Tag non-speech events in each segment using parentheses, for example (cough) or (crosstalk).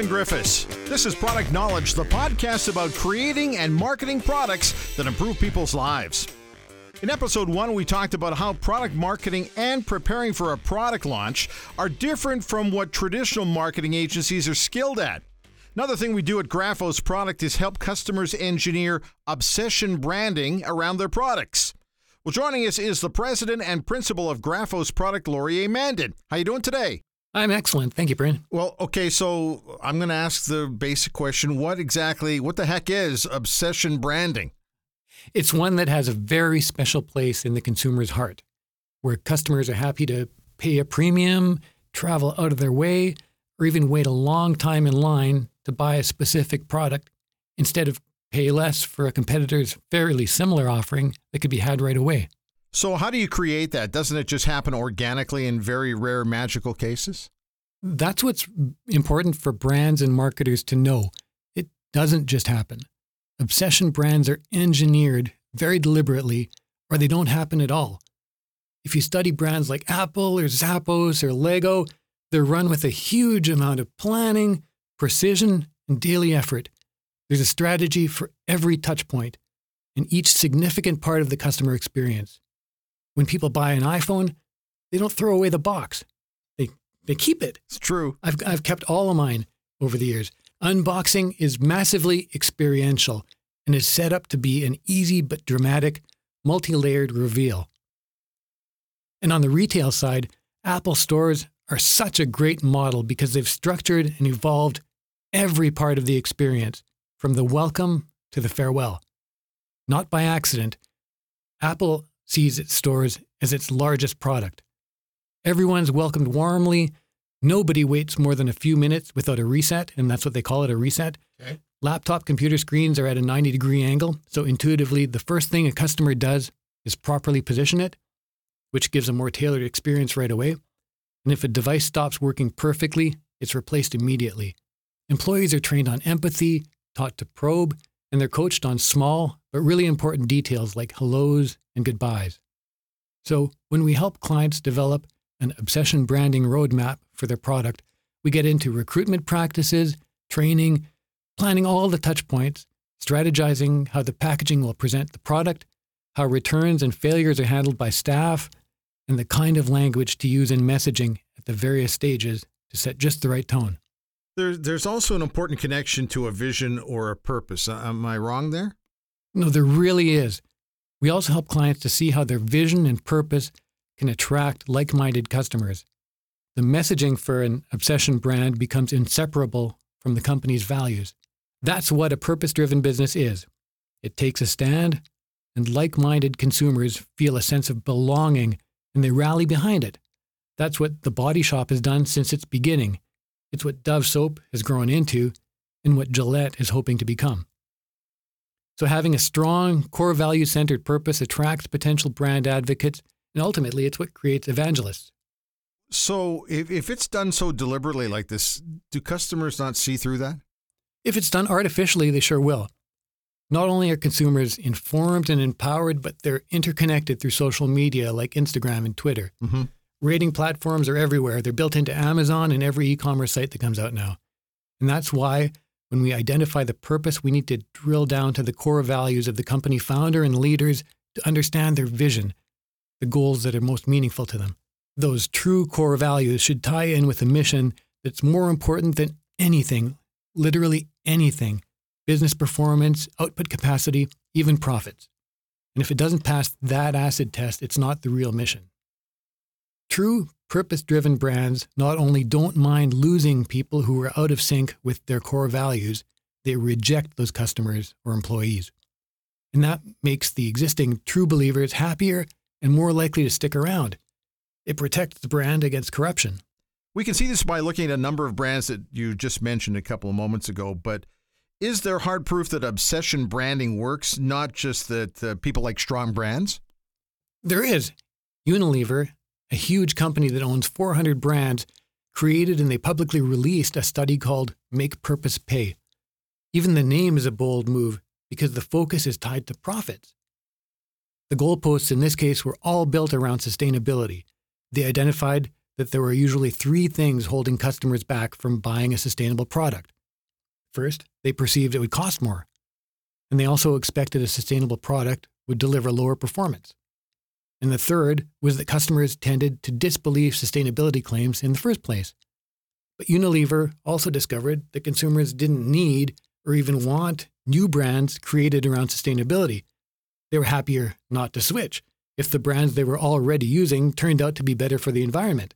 Bryn Griffiths. This is Product Knowledge, the podcast about creating and marketing products that improve people's lives. In episode one, we talked about how product marketing and preparing for a product launch are different from what traditional marketing agencies are skilled at. Another thing we do at Graphos Product is help customers engineer obsession branding around their products. Well, joining us is the president and principal of Graphos Product, Laurie Mandan. How are you doing today? I'm excellent. Thank you, Bryn. Well, okay, so I'm going to ask the basic question. What exactly, what the heck is obsession branding? It's one that has a very special place in the consumer's heart, where customers are happy to pay a premium, travel out of their way, or even wait a long time in line to buy a specific product instead of pay less for a competitor's fairly similar offering that could be had right away. So, how do you create that? Doesn't it just happen organically in very rare magical cases? That's what's important for brands and marketers to know. It doesn't just happen. Obsession brands are engineered very deliberately, or they don't happen at all. If you study brands like Apple or Zappos or Lego, they're run with a huge amount of planning, precision, and daily effort. There's a strategy for every touch point and each significant part of the customer experience. When people buy an iPhone, they don't throw away the box. They they keep it. It's true. I've I've kept all of mine over the years. Unboxing is massively experiential and is set up to be an easy but dramatic, multi-layered reveal. And on the retail side, Apple stores are such a great model because they've structured and evolved every part of the experience from the welcome to the farewell. Not by accident, Apple sees its stores as its largest product. Everyone's welcomed warmly. Nobody waits more than a few minutes without a reset, and that's what they call it a reset. Okay. Laptop computer screens are at a 90 degree angle, so intuitively, the first thing a customer does is properly position it, which gives a more tailored experience right away. And if a device stops working perfectly, it's replaced immediately. Employees are trained on empathy, taught to probe, and they're coached on small but really important details like hellos and goodbyes. So, when we help clients develop an obsession branding roadmap for their product, we get into recruitment practices, training, planning all the touch points, strategizing how the packaging will present the product, how returns and failures are handled by staff, and the kind of language to use in messaging at the various stages to set just the right tone. There, there's also an important connection to a vision or a purpose. Am I wrong there? No, there really is. We also help clients to see how their vision and purpose can attract like minded customers. The messaging for an obsession brand becomes inseparable from the company's values. That's what a purpose driven business is. It takes a stand, and like minded consumers feel a sense of belonging and they rally behind it. That's what the Body Shop has done since its beginning. It's what Dove Soap has grown into and what Gillette is hoping to become. So, having a strong, core value centered purpose attracts potential brand advocates, and ultimately, it's what creates evangelists. So, if, if it's done so deliberately like this, do customers not see through that? If it's done artificially, they sure will. Not only are consumers informed and empowered, but they're interconnected through social media like Instagram and Twitter. Mm-hmm. Rating platforms are everywhere. They're built into Amazon and every e commerce site that comes out now. And that's why when we identify the purpose, we need to drill down to the core values of the company founder and leaders to understand their vision, the goals that are most meaningful to them. Those true core values should tie in with a mission that's more important than anything, literally anything business performance, output capacity, even profits. And if it doesn't pass that acid test, it's not the real mission. True purpose driven brands not only don't mind losing people who are out of sync with their core values, they reject those customers or employees. And that makes the existing true believers happier and more likely to stick around. It protects the brand against corruption. We can see this by looking at a number of brands that you just mentioned a couple of moments ago, but is there hard proof that obsession branding works, not just that uh, people like strong brands? There is. Unilever, a huge company that owns 400 brands, created and they publicly released a study called Make Purpose Pay. Even the name is a bold move because the focus is tied to profits. The goalposts in this case were all built around sustainability. They identified that there were usually three things holding customers back from buying a sustainable product. First, they perceived it would cost more, and they also expected a sustainable product would deliver lower performance. And the third was that customers tended to disbelieve sustainability claims in the first place. But Unilever also discovered that consumers didn't need or even want new brands created around sustainability. They were happier not to switch if the brands they were already using turned out to be better for the environment.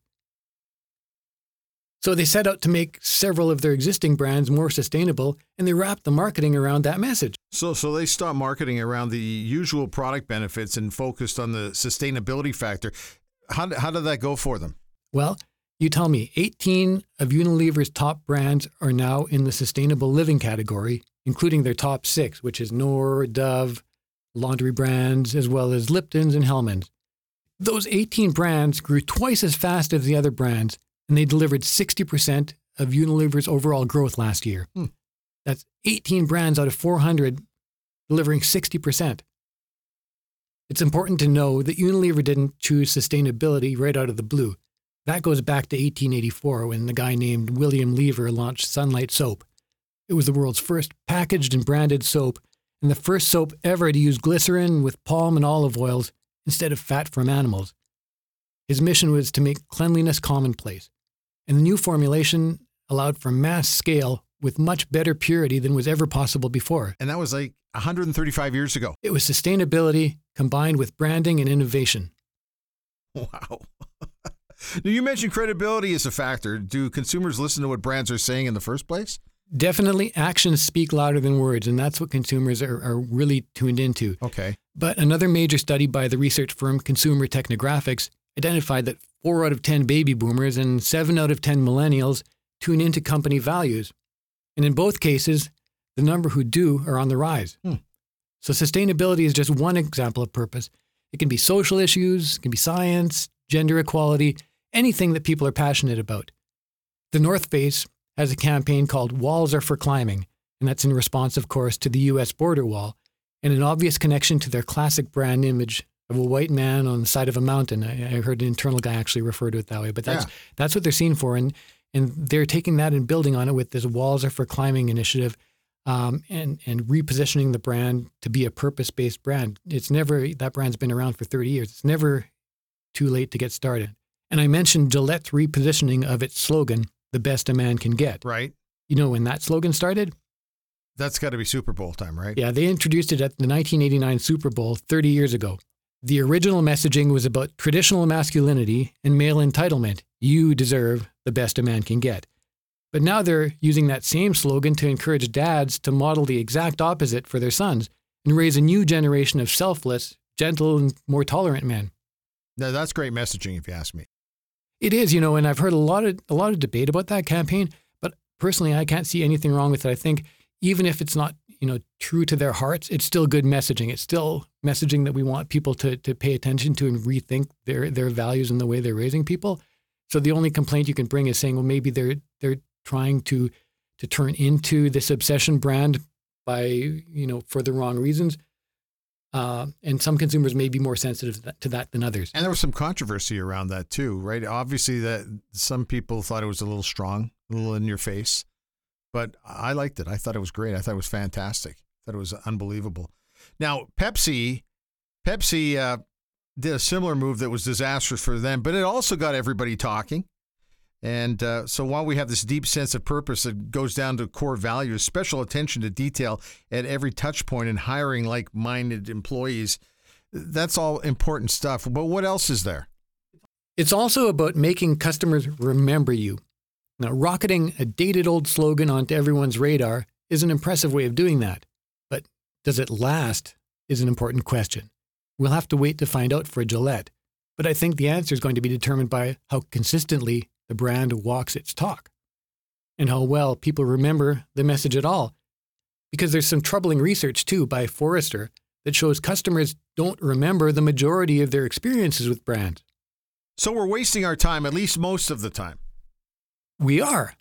So they set out to make several of their existing brands more sustainable and they wrapped the marketing around that message. So so they stopped marketing around the usual product benefits and focused on the sustainability factor. How how did that go for them? Well, you tell me, 18 of Unilever's top brands are now in the sustainable living category, including their top six, which is Knorr, Dove, laundry brands, as well as Lipton's and Hellmann's. Those 18 brands grew twice as fast as the other brands, and they delivered 60% of Unilever's overall growth last year. Hmm. That's 18 brands out of 400 delivering 60%. It's important to know that Unilever didn't choose sustainability right out of the blue. That goes back to 1884 when the guy named William Lever launched Sunlight Soap. It was the world's first packaged and branded soap and the first soap ever to use glycerin with palm and olive oils instead of fat from animals. His mission was to make cleanliness commonplace, and the new formulation allowed for mass scale with much better purity than was ever possible before. And that was like 135 years ago. It was sustainability combined with branding and innovation. Wow. (laughs) now, you mentioned credibility as a factor. Do consumers listen to what brands are saying in the first place? Definitely, actions speak louder than words, and that's what consumers are, are really tuned into. Okay. But another major study by the research firm Consumer Technographics identified that four out of 10 baby boomers and seven out of 10 millennials tune into company values. And in both cases, the number who do are on the rise. Hmm. So sustainability is just one example of purpose. It can be social issues, it can be science, gender equality, anything that people are passionate about. The North Face has a campaign called Walls Are for Climbing, and that's in response, of course, to the US border wall and an obvious connection to their classic brand image of a white man on the side of a mountain. I, I heard an internal guy actually refer to it that way, but that's Yeah. that's what they're seen for, and and they're taking that and building on it with this Walls Are for Climbing initiative, um, and and repositioning the brand to be a purpose based brand. It's never that brand's been around for thirty years. It's never too late to get started. And I mentioned Gillette's repositioning of its slogan, "The best a man can get." Right. You know when that slogan started? That's got to be Super Bowl time, right? Yeah, they introduced it at the 1989 Super Bowl 30 years ago. The original messaging was about traditional masculinity and male entitlement. You deserve the best a man can get. But now they're using that same slogan to encourage dads to model the exact opposite for their sons and raise a new generation of selfless, gentle, and more tolerant men. No, that's great messaging, if you ask me. It is, you know, and I've heard a lot of a lot of debate about that campaign, but personally I can't see anything wrong with it. I think even if it's not, you know, true to their hearts, it's still good messaging. It's still messaging that we want people to to pay attention to and rethink their their values and the way they're raising people. So the only complaint you can bring is saying, well, maybe they're they're trying to to turn into this obsession brand by you know for the wrong reasons. Uh, and some consumers may be more sensitive to that, to that than others. And there was some controversy around that too, right? Obviously, that some people thought it was a little strong, a little in your face, but I liked it. I thought it was great. I thought it was fantastic. I thought it was unbelievable. Now, Pepsi, Pepsi uh, did a similar move that was disastrous for them, but it also got everybody talking. And uh, so while we have this deep sense of purpose that goes down to core values, special attention to detail at every touch point and hiring like minded employees, that's all important stuff. But what else is there? It's also about making customers remember you. Now, rocketing a dated old slogan onto everyone's radar is an impressive way of doing that. But does it last is an important question. We'll have to wait to find out for Gillette. But I think the answer is going to be determined by how consistently the brand walks its talk and how well people remember the message at all. Because there's some troubling research, too, by Forrester that shows customers don't remember the majority of their experiences with brands. So we're wasting our time, at least most of the time. We are.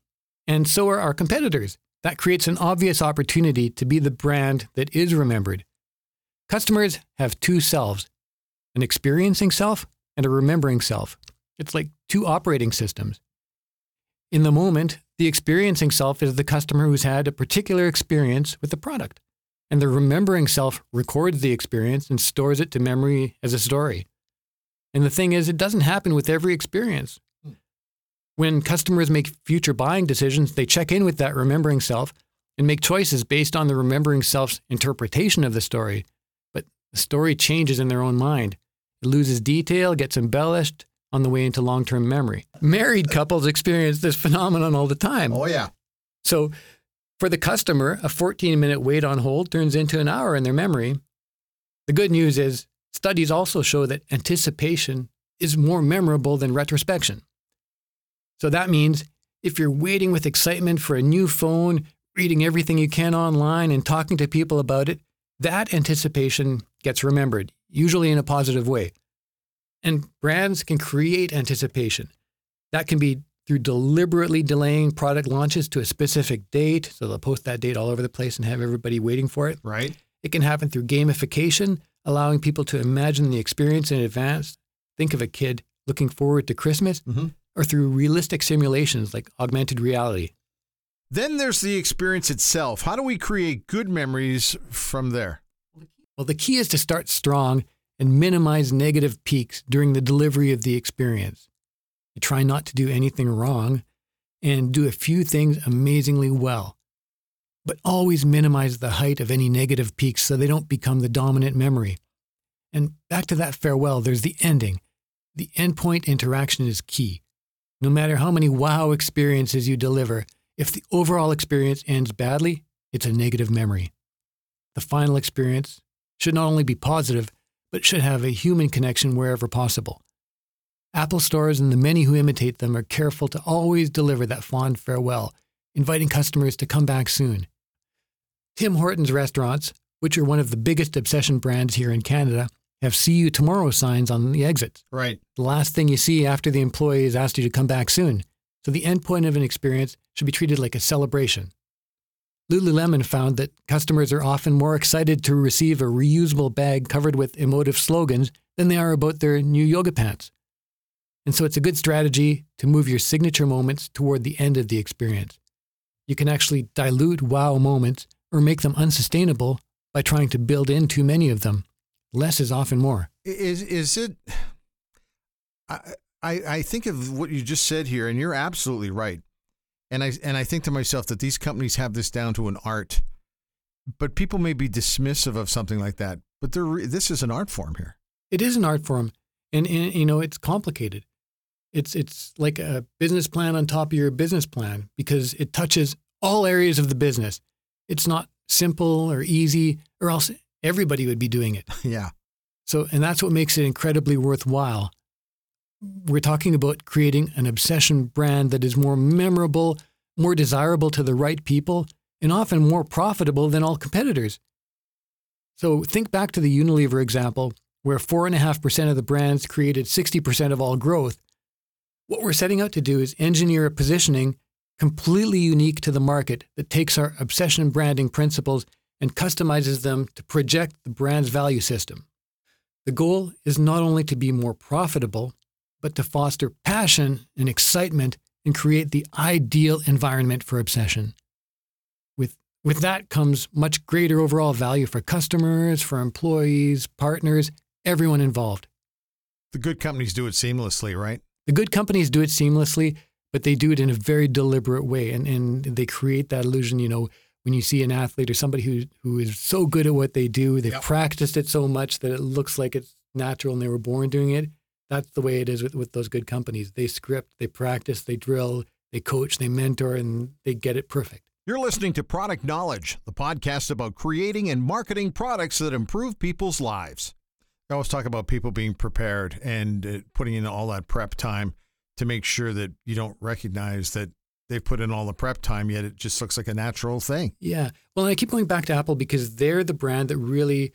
And so are our competitors. That creates an obvious opportunity to be the brand that is remembered. Customers have two selves an experiencing self and a remembering self. It's like two operating systems. In the moment, the experiencing self is the customer who's had a particular experience with the product. And the remembering self records the experience and stores it to memory as a story. And the thing is, it doesn't happen with every experience. When customers make future buying decisions, they check in with that remembering self and make choices based on the remembering self's interpretation of the story. But the story changes in their own mind. It loses detail, gets embellished on the way into long term memory. Married couples experience this phenomenon all the time. Oh, yeah. So for the customer, a 14 minute wait on hold turns into an hour in their memory. The good news is studies also show that anticipation is more memorable than retrospection. So that means if you're waiting with excitement for a new phone, reading everything you can online, and talking to people about it, that anticipation gets remembered, usually in a positive way. And brands can create anticipation. That can be through deliberately delaying product launches to a specific date. So they'll post that date all over the place and have everybody waiting for it. Right. It can happen through gamification, allowing people to imagine the experience in advance. Think of a kid looking forward to Christmas, mm-hmm. Or through realistic simulations like augmented reality. Then there's the experience itself. How do we create good memories from there? Well, the key is to start strong and minimize negative peaks during the delivery of the experience. You try not to do anything wrong and do a few things amazingly well. But always minimize the height of any negative peaks so they don't become the dominant memory. And back to that farewell, there's the ending. The endpoint interaction is key. No matter how many wow experiences you deliver, if the overall experience ends badly, it's a negative memory. The final experience should not only be positive, but should have a human connection wherever possible. Apple stores and the many who imitate them are careful to always deliver that fond farewell, inviting customers to come back soon. Tim Hortons restaurants, which are one of the biggest obsession brands here in Canada, have see you tomorrow signs on the exits. Right. The last thing you see after the employee has asked you to come back soon. So the end point of an experience should be treated like a celebration. Lululemon found that customers are often more excited to receive a reusable bag covered with emotive slogans than they are about their new yoga pants. And so it's a good strategy to move your signature moments toward the end of the experience. You can actually dilute wow moments or make them unsustainable by trying to build in too many of them. Less is often more. Is is it I I, I think of what you just said here, and you're absolutely right. And I and I think to myself that these companies have this down to an art, but people may be dismissive of something like that. But they're, this is an art form here. It is an art form, and, and you know it's complicated. It's it's like a business plan on top of your business plan because it touches all areas of the business. It's not simple or easy, or else everybody would be doing it. (laughs) Yeah. So, and that's what makes it incredibly worthwhile. We're talking about creating an obsession brand that is more memorable, more desirable to the right people, and often more profitable than all competitors. So, think back to the Unilever example, where 4.5% of the brands created 60% of all growth. What we're setting out to do is engineer a positioning completely unique to the market that takes our obsession branding principles and customizes them to project the brand's value system. The goal is not only to be more profitable, but to foster passion and excitement and create the ideal environment for obsession. With, with that comes much greater overall value for customers, for employees, partners, everyone involved. The good companies do it seamlessly, right? The good companies do it seamlessly, but they do it in a very deliberate way. And, and they create that illusion, you know, when you see an athlete or somebody who, who is so good at what they do, they've yep. practiced it so much that it looks like it's natural and they were born doing it. That's the way it is with, with those good companies. They script, they practice, they drill, they coach, they mentor, and they get it perfect. You're listening to Product Knowledge, the podcast about creating and marketing products that improve people's lives. I always talk about people being prepared and uh, putting in all that prep time to make sure that you don't recognize that they've put in all the prep time, yet it just looks like a natural thing. Yeah. Well, I keep going back to Apple because they're the brand that really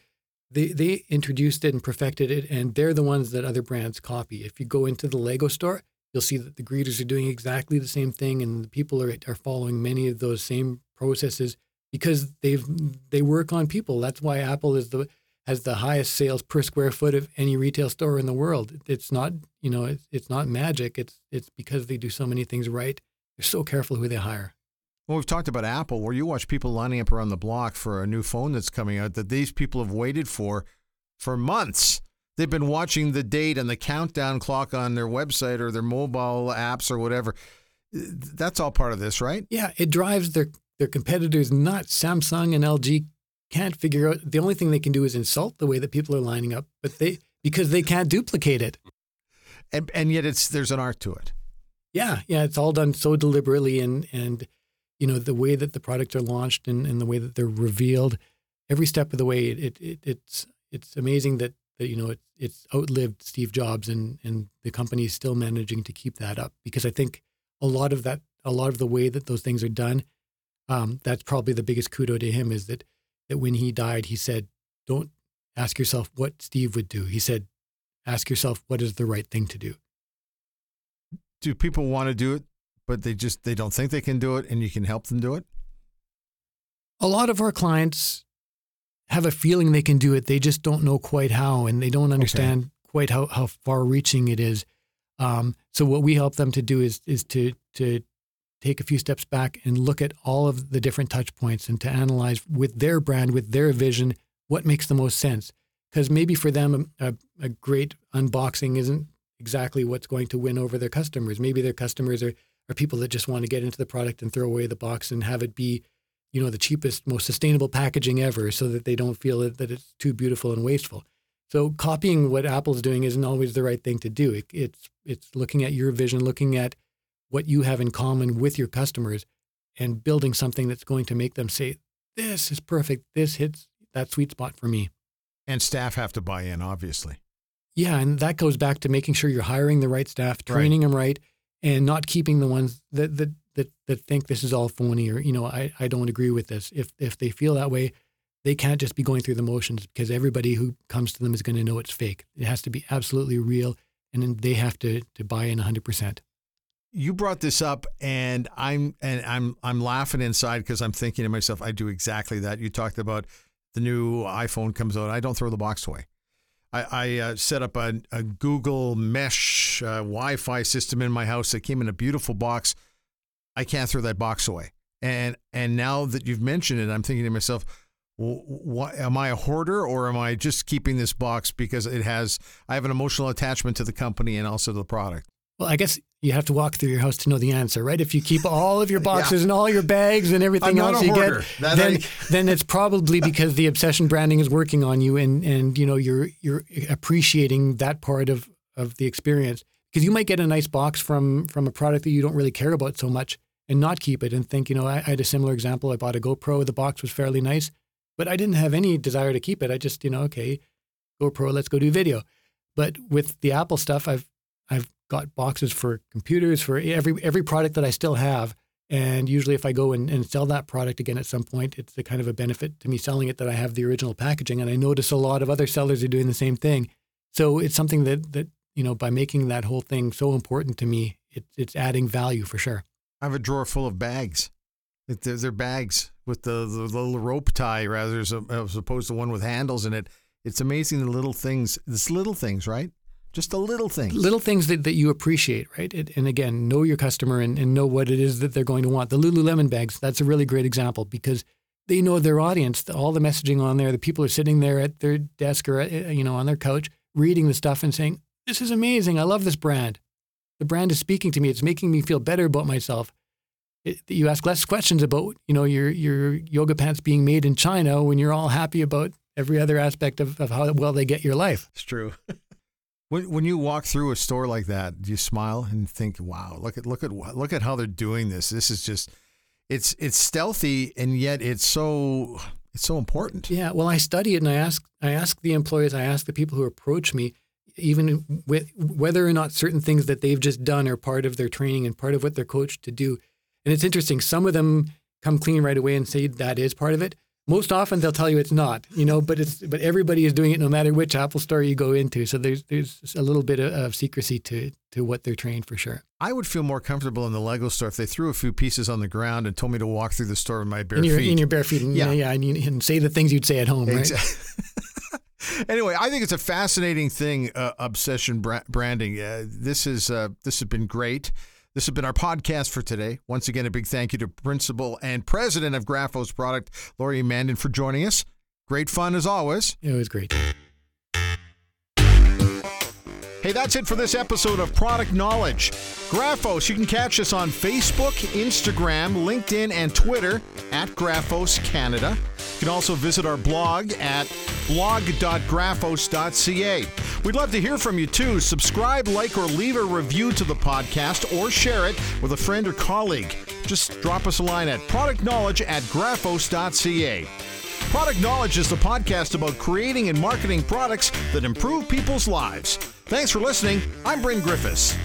they they introduced it and perfected it, and they're the ones that other brands copy. If you go into the Lego store, you'll see that the greeters are doing exactly the same thing, and the people are are following many of those same processes because they've they work on people. That's why Apple is the has the highest sales per square foot of any retail store in the world. It's not, you know, it's, it's not magic. It's it's because they do so many things right. They're so careful who they hire. Well, we've talked about Apple, where you watch people lining up around the block for a new phone that's coming out that these people have waited for for months. They've been watching the date and the countdown clock on their website or their mobile apps or whatever. That's all part of this, right? Yeah, it drives their their competitors nuts. Samsung and LG can't figure out. The only thing they can do is insult the way that people are lining up, but they because they can't duplicate it. And and yet it's there's an art to it. Yeah, yeah, it's all done so deliberately and and you know the way that the products are launched and, and the way that they're revealed, every step of the way. It, it it's it's amazing that that you know it, it's outlived Steve Jobs and and the company is still managing to keep that up because I think a lot of that a lot of the way that those things are done, um, that's probably the biggest kudo to him is that that when he died, he said, Don't ask yourself what Steve would do. He said, Ask yourself what is the right thing to do. Do people want to do it, but they just they don't think they can do it and you can help them do it? A lot of our clients have a feeling they can do it. They just don't know quite how and they don't understand okay. quite how, how far reaching it is. Um, so what we help them to do is is to to take a few steps back and look at all of the different touch points and to analyze with their brand, with their vision, what makes the most sense. Because maybe for them, a, a, great unboxing isn't exactly what's going to win over their customers. Maybe their customers are, are people that just want to get into the product and throw away the box and have it be, you know, the cheapest, most sustainable packaging ever so that they don't feel that it's too beautiful and wasteful. So copying what Apple's doing isn't always the right thing to do. It, it's it's looking at your vision, looking at what you have in common with your customers and building something that's going to make them say, this is perfect. This hits that sweet spot for me. And staff have to buy in, obviously. Yeah. And that goes back to making sure you're hiring the right staff, training right. them right, and not keeping the ones that, that, that, that think this is all phony or, you know, I, I don't agree with this. If, if they feel that way, they can't just be going through the motions because everybody who comes to them is going to know it's fake. It has to be absolutely real. And then they have to, to buy in 100% you brought this up and I'm and I'm I'm laughing inside because I'm thinking to myself, I do exactly that. You talked about the new iPhone comes out. I don't throw the box away. I, I uh, set up a, a Google Mesh uh, Wi-Fi system in my house that came in a beautiful box. I can't throw that box away. And and now that you've mentioned it, I'm thinking to myself, well, am I a hoarder or am I just keeping this box because it has I have an emotional attachment to the company and also to the product? Well, I guess you have to walk through your house to know the answer, right? If you keep (laughs) all of your boxes yeah. and all your bags and everything else you get, then then it's probably because the obsession branding is working on you, and and you know you're you're appreciating that part of of the experience because you might get a nice box from from a product that you don't really care about so much and not keep it and think, you know, I, I had a similar example. I bought a GoPro. The box was fairly nice, but I didn't have any desire to keep it. I just, you know, okay, GoPro, let's go do video. But with the Apple stuff, I've I've got boxes for computers for every every product that I still have. And usually, if I go and, and sell that product again at some point, it's a kind of a benefit to me selling it that I have the original packaging. And I notice a lot of other sellers are doing the same thing. So it's something that that you know by making that whole thing so important to me, it, it's adding value for sure. I have a drawer full of bags. They're, they're bags with the, the little rope tie rather as opposed to one with handles in it. It's amazing the little things. It's little things, right? Just the little things. Little things that, that you appreciate, right? and again, know your customer and, and know what it is that they're going to want. The Lululemon bags, that's a really great example because they know their audience. All the messaging on there, the people are sitting there at their desk or, you know, on their couch reading the stuff and saying, this is amazing. I love this brand. The brand is speaking to me. It's making me feel better about myself. It, you ask less questions about, you know, your, your yoga pants being made in China when you're all happy about every other aspect of, of how well they get your life. It's true. (laughs) When when you walk through a store like that, do you smile and think, "Wow, look at look at look at how they're doing this. This is just it's it's stealthy and yet it's so it's so important." Yeah, well, I study it and I ask I ask the employees, I ask the people who approach me even with whether or not certain things that they've just done are part of their training and part of what they're coached to do. And it's interesting, some of them come clean right away and say that is part of it. Most often they'll tell you it's not, you know, but it's but everybody is doing it no matter which Apple store you go into. So there's there's a little bit of, of secrecy to to what they're trained for sure. I would feel more comfortable in the Lego store if they threw a few pieces on the ground and told me to walk through the store with my bare in your, feet. In your bare feet, and, yeah, yeah, and, you, and say the things you'd say at home, right? (laughs) Anyway, I think it's a fascinating thing, uh, obsession bra- branding. Uh, this is uh, this has been great. This has been our podcast for today. Once again, a big thank you to Principal and President of Graphos Product, Laurie Mandan, for joining us. Great fun as always. It was great. Hey, that's it for this episode of Product Knowledge. Graphos, you can catch us on Facebook, Instagram, LinkedIn, and Twitter at Graphos Canada. You can also visit our blog at blog.graphos.ca. We'd love to hear from you too. Subscribe, like, or leave a review to the podcast or share it with a friend or colleague. Just drop us a line at productknowledge at graphos.ca. Product Knowledge is the podcast about creating and marketing products that improve people's lives. Thanks for listening. I'm Bryn Griffiths.